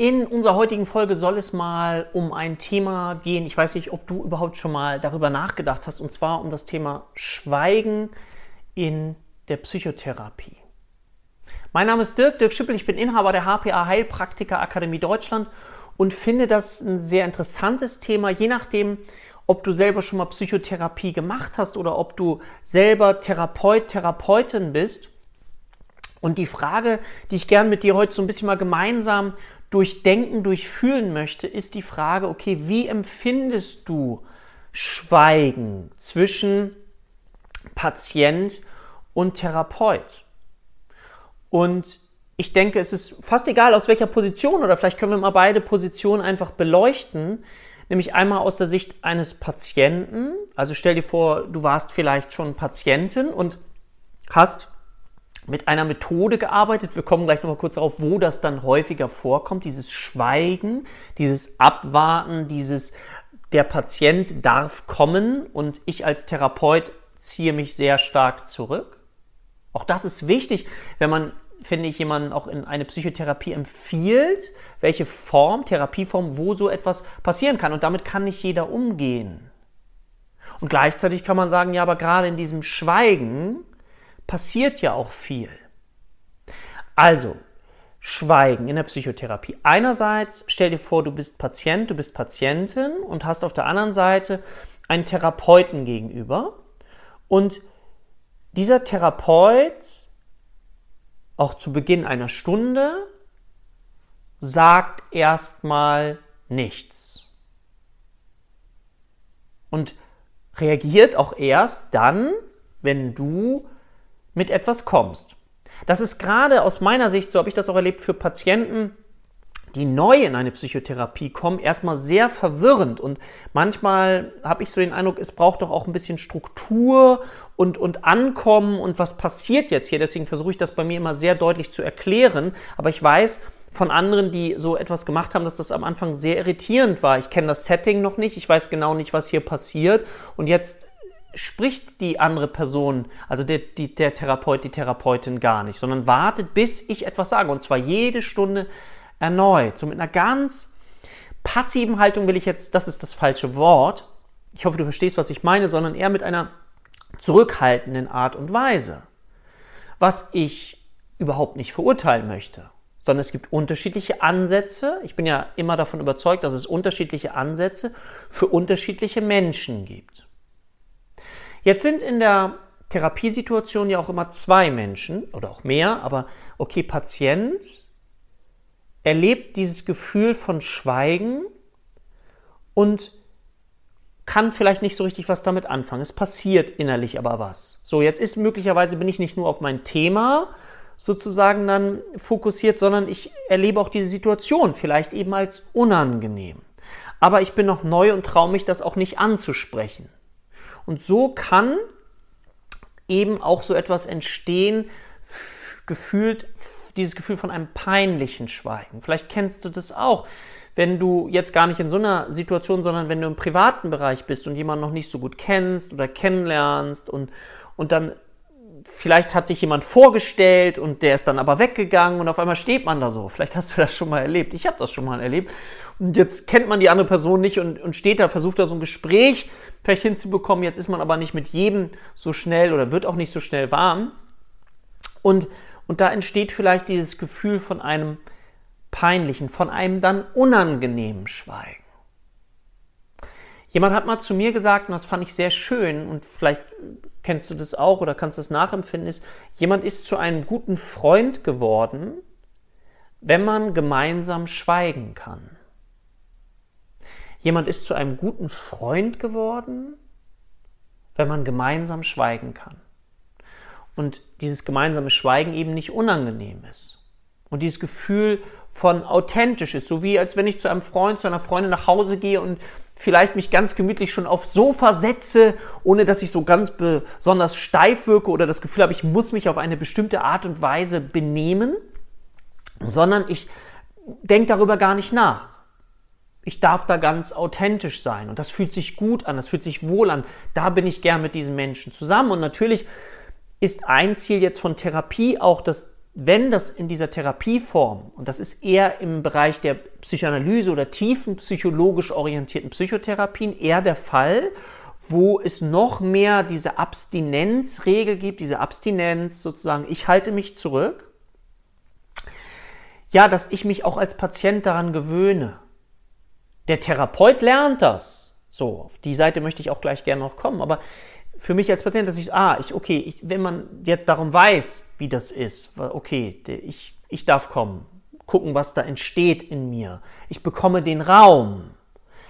In unserer heutigen Folge soll es mal um ein Thema gehen. Ich weiß nicht, ob du überhaupt schon mal darüber nachgedacht hast, und zwar um das Thema Schweigen in der Psychotherapie. Mein Name ist Dirk, Dirk Schippel, ich bin Inhaber der HPA Heilpraktiker Akademie Deutschland und finde das ein sehr interessantes Thema, je nachdem, ob du selber schon mal Psychotherapie gemacht hast oder ob du selber Therapeut, Therapeutin bist. Und die Frage, die ich gern mit dir heute so ein bisschen mal gemeinsam durchdenken, durchfühlen möchte, ist die Frage, okay, wie empfindest du Schweigen zwischen Patient und Therapeut? Und ich denke, es ist fast egal, aus welcher Position, oder vielleicht können wir mal beide Positionen einfach beleuchten, nämlich einmal aus der Sicht eines Patienten. Also stell dir vor, du warst vielleicht schon Patientin und hast mit einer Methode gearbeitet. Wir kommen gleich nochmal kurz darauf, wo das dann häufiger vorkommt. Dieses Schweigen, dieses Abwarten, dieses der Patient darf kommen und ich als Therapeut ziehe mich sehr stark zurück. Auch das ist wichtig, wenn man, finde ich, jemanden auch in eine Psychotherapie empfiehlt, welche Form, Therapieform, wo so etwas passieren kann. Und damit kann nicht jeder umgehen. Und gleichzeitig kann man sagen, ja, aber gerade in diesem Schweigen passiert ja auch viel. Also, Schweigen in der Psychotherapie. Einerseits stell dir vor, du bist Patient, du bist Patientin und hast auf der anderen Seite einen Therapeuten gegenüber. Und dieser Therapeut, auch zu Beginn einer Stunde, sagt erstmal nichts. Und reagiert auch erst dann, wenn du mit etwas kommst. Das ist gerade aus meiner Sicht, so habe ich das auch erlebt, für Patienten, die neu in eine Psychotherapie kommen, erstmal sehr verwirrend. Und manchmal habe ich so den Eindruck, es braucht doch auch ein bisschen Struktur und, und Ankommen und was passiert jetzt hier. Deswegen versuche ich das bei mir immer sehr deutlich zu erklären. Aber ich weiß von anderen, die so etwas gemacht haben, dass das am Anfang sehr irritierend war. Ich kenne das Setting noch nicht, ich weiß genau nicht, was hier passiert. Und jetzt spricht die andere Person, also der, die, der Therapeut, die Therapeutin gar nicht, sondern wartet, bis ich etwas sage. Und zwar jede Stunde erneut. So mit einer ganz passiven Haltung will ich jetzt, das ist das falsche Wort. Ich hoffe, du verstehst, was ich meine, sondern eher mit einer zurückhaltenden Art und Weise. Was ich überhaupt nicht verurteilen möchte, sondern es gibt unterschiedliche Ansätze. Ich bin ja immer davon überzeugt, dass es unterschiedliche Ansätze für unterschiedliche Menschen gibt. Jetzt sind in der Therapiesituation ja auch immer zwei Menschen oder auch mehr, aber okay, Patient erlebt dieses Gefühl von Schweigen und kann vielleicht nicht so richtig was damit anfangen. Es passiert innerlich aber was. So, jetzt ist möglicherweise bin ich nicht nur auf mein Thema sozusagen dann fokussiert, sondern ich erlebe auch diese Situation vielleicht eben als unangenehm. Aber ich bin noch neu und traue mich das auch nicht anzusprechen. Und so kann eben auch so etwas entstehen, gefühlt dieses Gefühl von einem peinlichen Schweigen. Vielleicht kennst du das auch, wenn du jetzt gar nicht in so einer Situation, sondern wenn du im privaten Bereich bist und jemanden noch nicht so gut kennst oder kennenlernst und, und dann vielleicht hat sich jemand vorgestellt und der ist dann aber weggegangen und auf einmal steht man da so. Vielleicht hast du das schon mal erlebt. Ich habe das schon mal erlebt. Und jetzt kennt man die andere Person nicht und, und steht da, versucht da so ein Gespräch vielleicht hinzubekommen. Jetzt ist man aber nicht mit jedem so schnell oder wird auch nicht so schnell warm. Und, und da entsteht vielleicht dieses Gefühl von einem peinlichen, von einem dann unangenehmen Schweigen. Jemand hat mal zu mir gesagt, und das fand ich sehr schön, und vielleicht kennst du das auch oder kannst das nachempfinden, ist, jemand ist zu einem guten Freund geworden, wenn man gemeinsam schweigen kann. Jemand ist zu einem guten Freund geworden, wenn man gemeinsam schweigen kann. Und dieses gemeinsame Schweigen eben nicht unangenehm ist. Und dieses Gefühl von authentisch ist, so wie als wenn ich zu einem Freund, zu einer Freundin nach Hause gehe und vielleicht mich ganz gemütlich schon aufs Sofa setze, ohne dass ich so ganz besonders steif wirke oder das Gefühl habe, ich muss mich auf eine bestimmte Art und Weise benehmen, sondern ich denke darüber gar nicht nach ich darf da ganz authentisch sein und das fühlt sich gut an, das fühlt sich wohl an. Da bin ich gern mit diesen Menschen zusammen und natürlich ist ein Ziel jetzt von Therapie auch, dass wenn das in dieser Therapieform, und das ist eher im Bereich der Psychoanalyse oder tiefen psychologisch orientierten Psychotherapien eher der Fall, wo es noch mehr diese Abstinenzregel gibt, diese Abstinenz sozusagen, ich halte mich zurück, ja, dass ich mich auch als Patient daran gewöhne. Der Therapeut lernt das. So, auf die Seite möchte ich auch gleich gerne noch kommen, aber für mich als Patient, dass ich, ah, ich, okay, ich, wenn man jetzt darum weiß, wie das ist, okay, ich, ich darf kommen, gucken, was da entsteht in mir. Ich bekomme den Raum.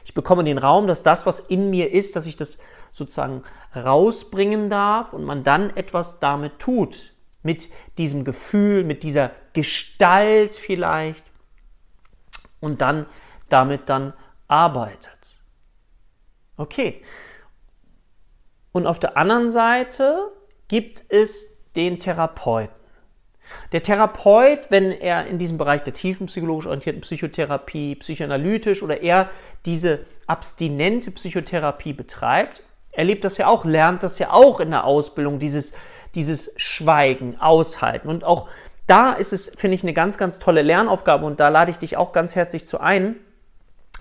Ich bekomme den Raum, dass das, was in mir ist, dass ich das sozusagen rausbringen darf und man dann etwas damit tut. Mit diesem Gefühl, mit dieser Gestalt vielleicht und dann damit dann arbeitet. Okay, und auf der anderen Seite gibt es den Therapeuten. Der Therapeut, wenn er in diesem Bereich der tiefen psychologisch orientierten Psychotherapie, psychoanalytisch oder eher diese abstinente Psychotherapie betreibt, erlebt das ja auch, lernt das ja auch in der Ausbildung, dieses, dieses Schweigen, Aushalten. Und auch da ist es, finde ich, eine ganz, ganz tolle Lernaufgabe und da lade ich dich auch ganz herzlich zu ein,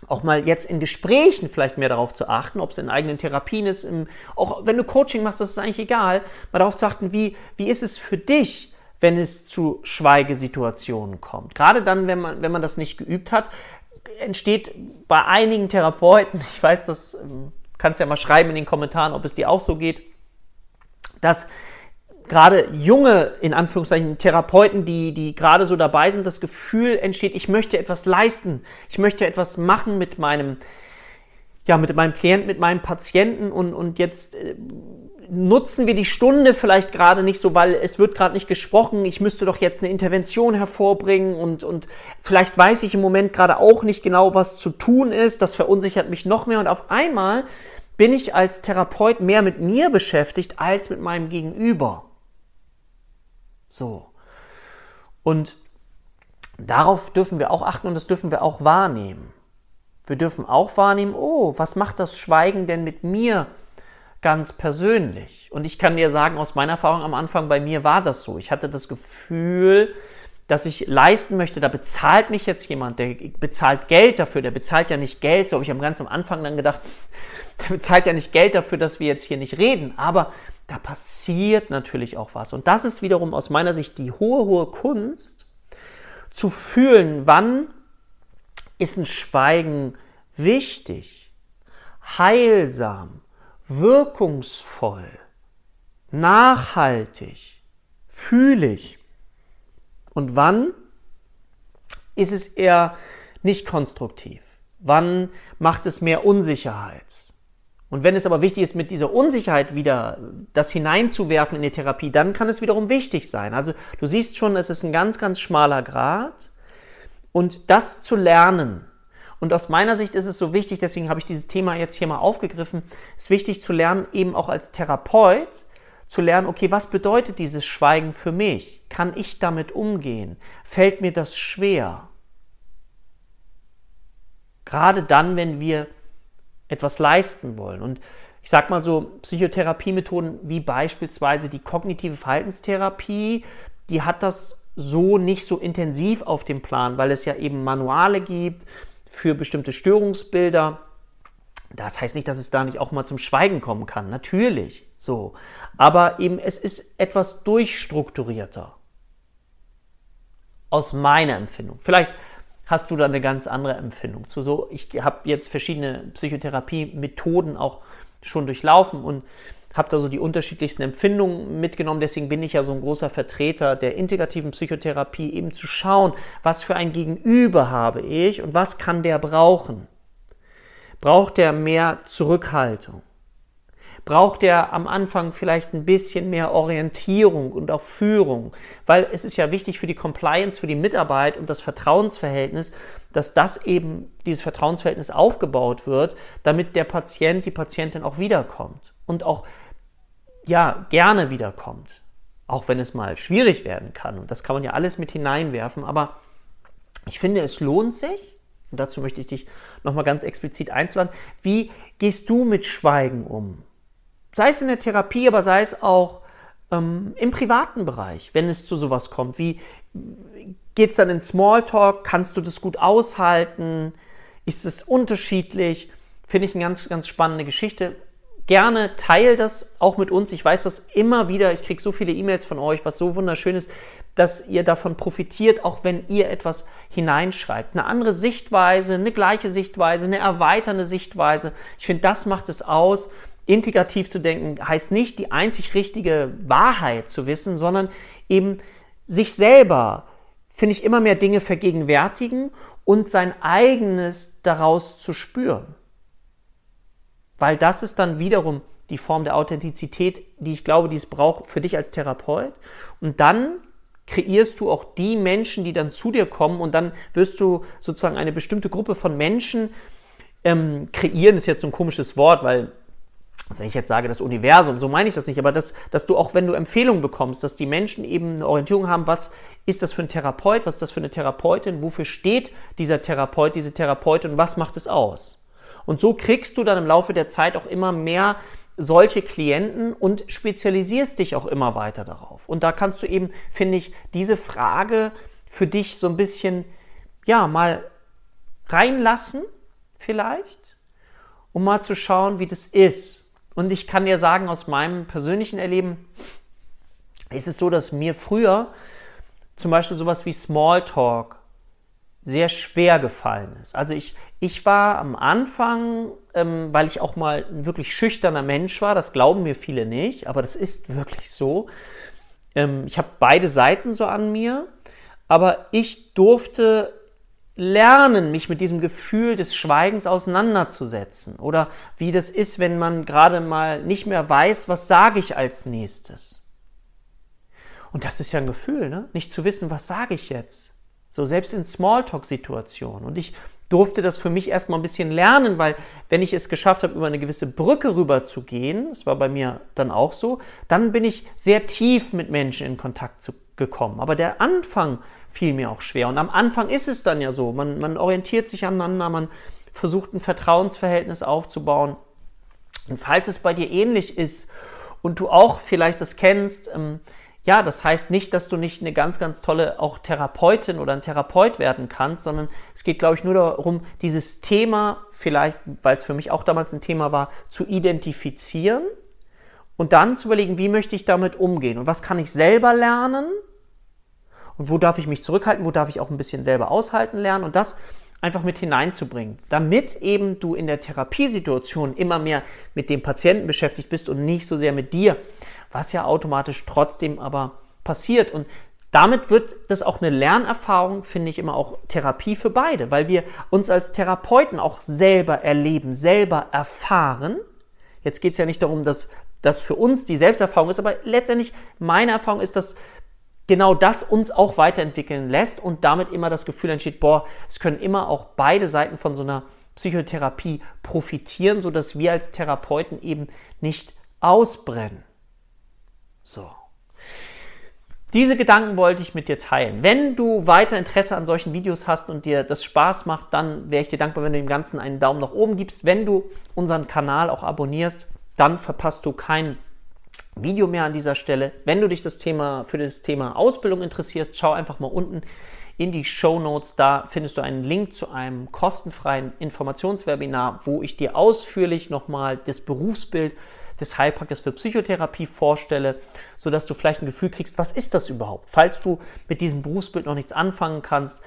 auch mal jetzt in Gesprächen vielleicht mehr darauf zu achten, ob es in eigenen Therapien ist, im, auch wenn du Coaching machst, das ist eigentlich egal, mal darauf zu achten, wie, wie ist es für dich, wenn es zu Schweigesituationen kommt. Gerade dann, wenn man, wenn man das nicht geübt hat, entsteht bei einigen Therapeuten, ich weiß, das ähm, kannst ja mal schreiben in den Kommentaren, ob es dir auch so geht, dass gerade junge, in Anführungszeichen, Therapeuten, die, die gerade so dabei sind, das Gefühl entsteht, ich möchte etwas leisten, ich möchte etwas machen mit meinem, ja, mit meinem Klienten, mit meinem Patienten. Und, und jetzt äh, nutzen wir die Stunde vielleicht gerade nicht so, weil es wird gerade nicht gesprochen, ich müsste doch jetzt eine Intervention hervorbringen. Und, und vielleicht weiß ich im Moment gerade auch nicht genau, was zu tun ist, das verunsichert mich noch mehr. Und auf einmal bin ich als Therapeut mehr mit mir beschäftigt als mit meinem Gegenüber. So. Und darauf dürfen wir auch achten und das dürfen wir auch wahrnehmen. Wir dürfen auch wahrnehmen, oh, was macht das Schweigen denn mit mir ganz persönlich? Und ich kann dir sagen, aus meiner Erfahrung am Anfang, bei mir war das so. Ich hatte das Gefühl, dass ich leisten möchte, da bezahlt mich jetzt jemand, der bezahlt Geld dafür, der bezahlt ja nicht Geld, so habe ich am ganz am Anfang dann gedacht, der bezahlt ja nicht Geld dafür, dass wir jetzt hier nicht reden, aber da passiert natürlich auch was. Und das ist wiederum aus meiner Sicht die hohe, hohe Kunst, zu fühlen, wann ist ein Schweigen wichtig, heilsam, wirkungsvoll, nachhaltig, fühlig. Und wann ist es eher nicht konstruktiv? Wann macht es mehr Unsicherheit? Und wenn es aber wichtig ist, mit dieser Unsicherheit wieder das hineinzuwerfen in die Therapie, dann kann es wiederum wichtig sein. Also du siehst schon, es ist ein ganz, ganz schmaler Grad. Und das zu lernen, und aus meiner Sicht ist es so wichtig, deswegen habe ich dieses Thema jetzt hier mal aufgegriffen, ist wichtig zu lernen, eben auch als Therapeut, zu lernen, okay, was bedeutet dieses Schweigen für mich? Kann ich damit umgehen? Fällt mir das schwer? Gerade dann, wenn wir etwas leisten wollen. Und ich sage mal so, Psychotherapiemethoden wie beispielsweise die kognitive Verhaltenstherapie, die hat das so nicht so intensiv auf dem Plan, weil es ja eben Manuale gibt für bestimmte Störungsbilder. Das heißt nicht, dass es da nicht auch mal zum Schweigen kommen kann. Natürlich so. Aber eben es ist etwas durchstrukturierter. Aus meiner Empfindung. Vielleicht hast du da eine ganz andere Empfindung zu. So, ich habe jetzt verschiedene Psychotherapie-Methoden auch schon durchlaufen und habe da so die unterschiedlichsten Empfindungen mitgenommen. Deswegen bin ich ja so ein großer Vertreter der integrativen Psychotherapie, eben zu schauen, was für ein Gegenüber habe ich und was kann der brauchen. Braucht der mehr Zurückhaltung? Braucht er am Anfang vielleicht ein bisschen mehr Orientierung und auch Führung, weil es ist ja wichtig für die Compliance, für die Mitarbeit und das Vertrauensverhältnis, dass das eben, dieses Vertrauensverhältnis aufgebaut wird, damit der Patient, die Patientin auch wiederkommt und auch, ja, gerne wiederkommt. Auch wenn es mal schwierig werden kann. Und das kann man ja alles mit hineinwerfen. Aber ich finde, es lohnt sich, und dazu möchte ich dich nochmal ganz explizit einzuladen, wie gehst du mit Schweigen um? Sei es in der Therapie, aber sei es auch ähm, im privaten Bereich, wenn es zu sowas kommt? Wie geht es dann in Smalltalk? Kannst du das gut aushalten? Ist es unterschiedlich? Finde ich eine ganz, ganz spannende Geschichte. Gerne teil das auch mit uns. Ich weiß das immer wieder. Ich kriege so viele E-Mails von euch, was so wunderschön ist, dass ihr davon profitiert, auch wenn ihr etwas hineinschreibt. Eine andere Sichtweise, eine gleiche Sichtweise, eine erweiternde Sichtweise. Ich finde, das macht es aus. Integrativ zu denken heißt nicht die einzig richtige Wahrheit zu wissen, sondern eben sich selber, finde ich, immer mehr Dinge vergegenwärtigen und sein eigenes daraus zu spüren. Weil das ist dann wiederum die Form der Authentizität, die ich glaube, die es braucht für dich als Therapeut. Und dann kreierst du auch die Menschen, die dann zu dir kommen und dann wirst du sozusagen eine bestimmte Gruppe von Menschen ähm, kreieren, ist jetzt so ein komisches Wort, weil also wenn ich jetzt sage, das Universum, so meine ich das nicht, aber dass, dass du auch, wenn du Empfehlungen bekommst, dass die Menschen eben eine Orientierung haben, was ist das für ein Therapeut, was ist das für eine Therapeutin, wofür steht dieser Therapeut, diese Therapeutin, was macht es aus? Und so kriegst du dann im Laufe der Zeit auch immer mehr solche Klienten und spezialisierst dich auch immer weiter darauf. Und da kannst du eben, finde ich, diese Frage für dich so ein bisschen, ja, mal reinlassen, vielleicht, um mal zu schauen, wie das ist und ich kann dir sagen, aus meinem persönlichen Erleben ist es so, dass mir früher zum Beispiel sowas wie Smalltalk sehr schwer gefallen ist. Also ich, ich war am Anfang, ähm, weil ich auch mal ein wirklich schüchterner Mensch war, das glauben mir viele nicht, aber das ist wirklich so. Ähm, ich habe beide Seiten so an mir, aber ich durfte lernen, mich mit diesem Gefühl des Schweigens auseinanderzusetzen. Oder wie das ist, wenn man gerade mal nicht mehr weiß, was sage ich als nächstes. Und das ist ja ein Gefühl, ne? nicht zu wissen, was sage ich jetzt. So selbst in Smalltalk-Situationen. Und ich durfte das für mich erstmal ein bisschen lernen, weil wenn ich es geschafft habe, über eine gewisse Brücke rüber zu gehen, das war bei mir dann auch so, dann bin ich sehr tief mit Menschen in Kontakt zu, gekommen. Aber der Anfang fiel mir auch schwer. Und am Anfang ist es dann ja so, man, man orientiert sich aneinander, man versucht ein Vertrauensverhältnis aufzubauen. Und falls es bei dir ähnlich ist und du auch vielleicht das kennst, ähm, ja, das heißt nicht, dass du nicht eine ganz, ganz tolle auch Therapeutin oder ein Therapeut werden kannst, sondern es geht, glaube ich, nur darum, dieses Thema vielleicht, weil es für mich auch damals ein Thema war, zu identifizieren und dann zu überlegen, wie möchte ich damit umgehen und was kann ich selber lernen und wo darf ich mich zurückhalten, wo darf ich auch ein bisschen selber aushalten lernen und das einfach mit hineinzubringen, damit eben du in der Therapiesituation immer mehr mit dem Patienten beschäftigt bist und nicht so sehr mit dir was ja automatisch trotzdem aber passiert. Und damit wird das auch eine Lernerfahrung, finde ich immer auch Therapie für beide, weil wir uns als Therapeuten auch selber erleben, selber erfahren. Jetzt geht es ja nicht darum, dass das für uns die Selbsterfahrung ist, aber letztendlich meine Erfahrung ist, dass genau das uns auch weiterentwickeln lässt und damit immer das Gefühl entsteht, boah, es können immer auch beide Seiten von so einer Psychotherapie profitieren, sodass wir als Therapeuten eben nicht ausbrennen. So. Diese Gedanken wollte ich mit dir teilen. Wenn du weiter Interesse an solchen Videos hast und dir das Spaß macht, dann wäre ich dir dankbar, wenn du dem Ganzen einen Daumen nach oben gibst. Wenn du unseren Kanal auch abonnierst, dann verpasst du kein Video mehr an dieser Stelle. Wenn du dich das Thema, für das Thema Ausbildung interessierst, schau einfach mal unten in die Show Notes. Da findest du einen Link zu einem kostenfreien Informationswebinar, wo ich dir ausführlich nochmal das Berufsbild des Heilpraktikers für Psychotherapie vorstelle, sodass du vielleicht ein Gefühl kriegst, was ist das überhaupt? Falls du mit diesem Berufsbild noch nichts anfangen kannst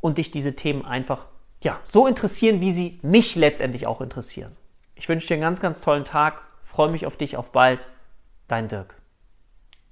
und dich diese Themen einfach ja, so interessieren, wie sie mich letztendlich auch interessieren. Ich wünsche dir einen ganz, ganz tollen Tag, freue mich auf dich, auf bald, dein Dirk.